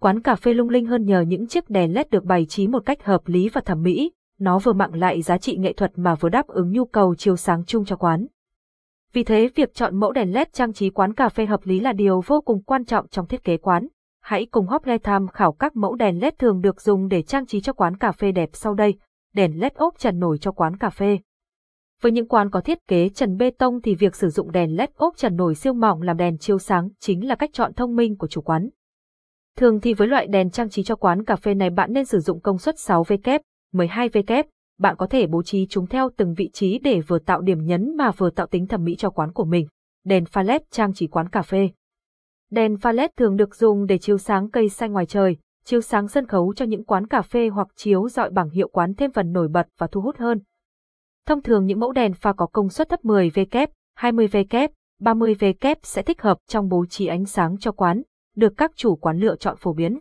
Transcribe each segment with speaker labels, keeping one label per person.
Speaker 1: quán cà phê lung linh hơn nhờ những chiếc đèn LED được bày trí một cách hợp lý và thẩm mỹ, nó vừa mang lại giá trị nghệ thuật mà vừa đáp ứng nhu cầu chiếu sáng chung cho quán. Vì thế việc chọn mẫu đèn LED trang trí quán cà phê hợp lý là điều vô cùng quan trọng trong thiết kế quán. Hãy cùng Hople tham khảo các mẫu đèn LED thường được dùng để trang trí cho quán cà phê đẹp sau đây. Đèn LED ốp trần nổi cho quán cà phê. Với những quán có thiết kế trần bê tông thì việc sử dụng đèn LED ốp trần nổi siêu mỏng làm đèn chiếu sáng chính là cách chọn thông minh của chủ quán. Thường thì với loại đèn trang trí cho quán cà phê này bạn nên sử dụng công suất 6W, 12W, bạn có thể bố trí chúng theo từng vị trí để vừa tạo điểm nhấn mà vừa tạo tính thẩm mỹ cho quán của mình. Đèn pha LED trang trí quán cà phê. Đèn pha LED thường được dùng để chiếu sáng cây xanh ngoài trời, chiếu sáng sân khấu cho những quán cà phê hoặc chiếu dọi bảng hiệu quán thêm phần nổi bật và thu hút hơn. Thông thường những mẫu đèn pha có công suất thấp 10W, 20W, 30W sẽ thích hợp trong bố trí ánh sáng cho quán, được các chủ quán lựa chọn phổ biến.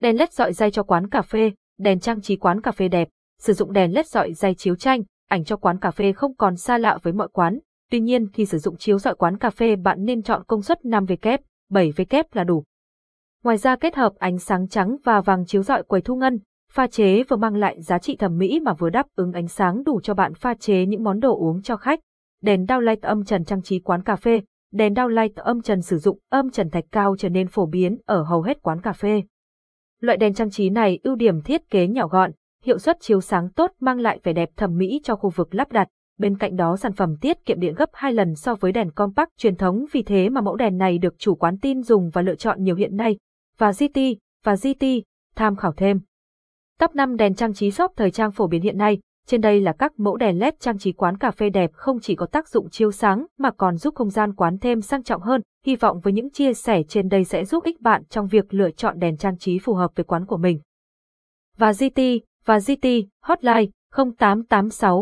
Speaker 1: Đèn LED dọi dây cho quán cà phê, đèn trang trí quán cà phê đẹp, sử dụng đèn LED dọi dây chiếu tranh, ảnh cho quán cà phê không còn xa lạ với mọi quán. Tuy nhiên khi sử dụng chiếu dọi quán cà phê bạn nên chọn công suất 5W, 7W là đủ. Ngoài ra kết hợp ánh sáng trắng và vàng chiếu dọi quầy thu ngân, pha chế vừa mang lại giá trị thẩm mỹ mà vừa đáp ứng ánh sáng đủ cho bạn pha chế những món đồ uống cho khách. Đèn downlight âm trần trang trí quán cà phê, đèn downlight âm trần sử dụng âm trần thạch cao trở nên phổ biến ở hầu hết quán cà phê. Loại đèn trang trí này ưu điểm thiết kế nhỏ gọn, hiệu suất chiếu sáng tốt mang lại vẻ đẹp thẩm mỹ cho khu vực lắp đặt. Bên cạnh đó sản phẩm tiết kiệm điện gấp 2 lần so với đèn compact truyền thống vì thế mà mẫu đèn này được chủ quán tin dùng và lựa chọn nhiều hiện nay. Và GT, và GT, tham khảo thêm. Top 5 đèn trang trí shop thời trang phổ biến hiện nay, trên đây là các mẫu đèn LED trang trí quán cà phê đẹp không chỉ có tác dụng chiếu sáng mà còn giúp không gian quán thêm sang trọng hơn. Hy vọng với những chia sẻ trên đây sẽ giúp ích bạn trong việc lựa chọn đèn trang trí phù hợp với quán của mình. Và GT, và GT, hotline 0886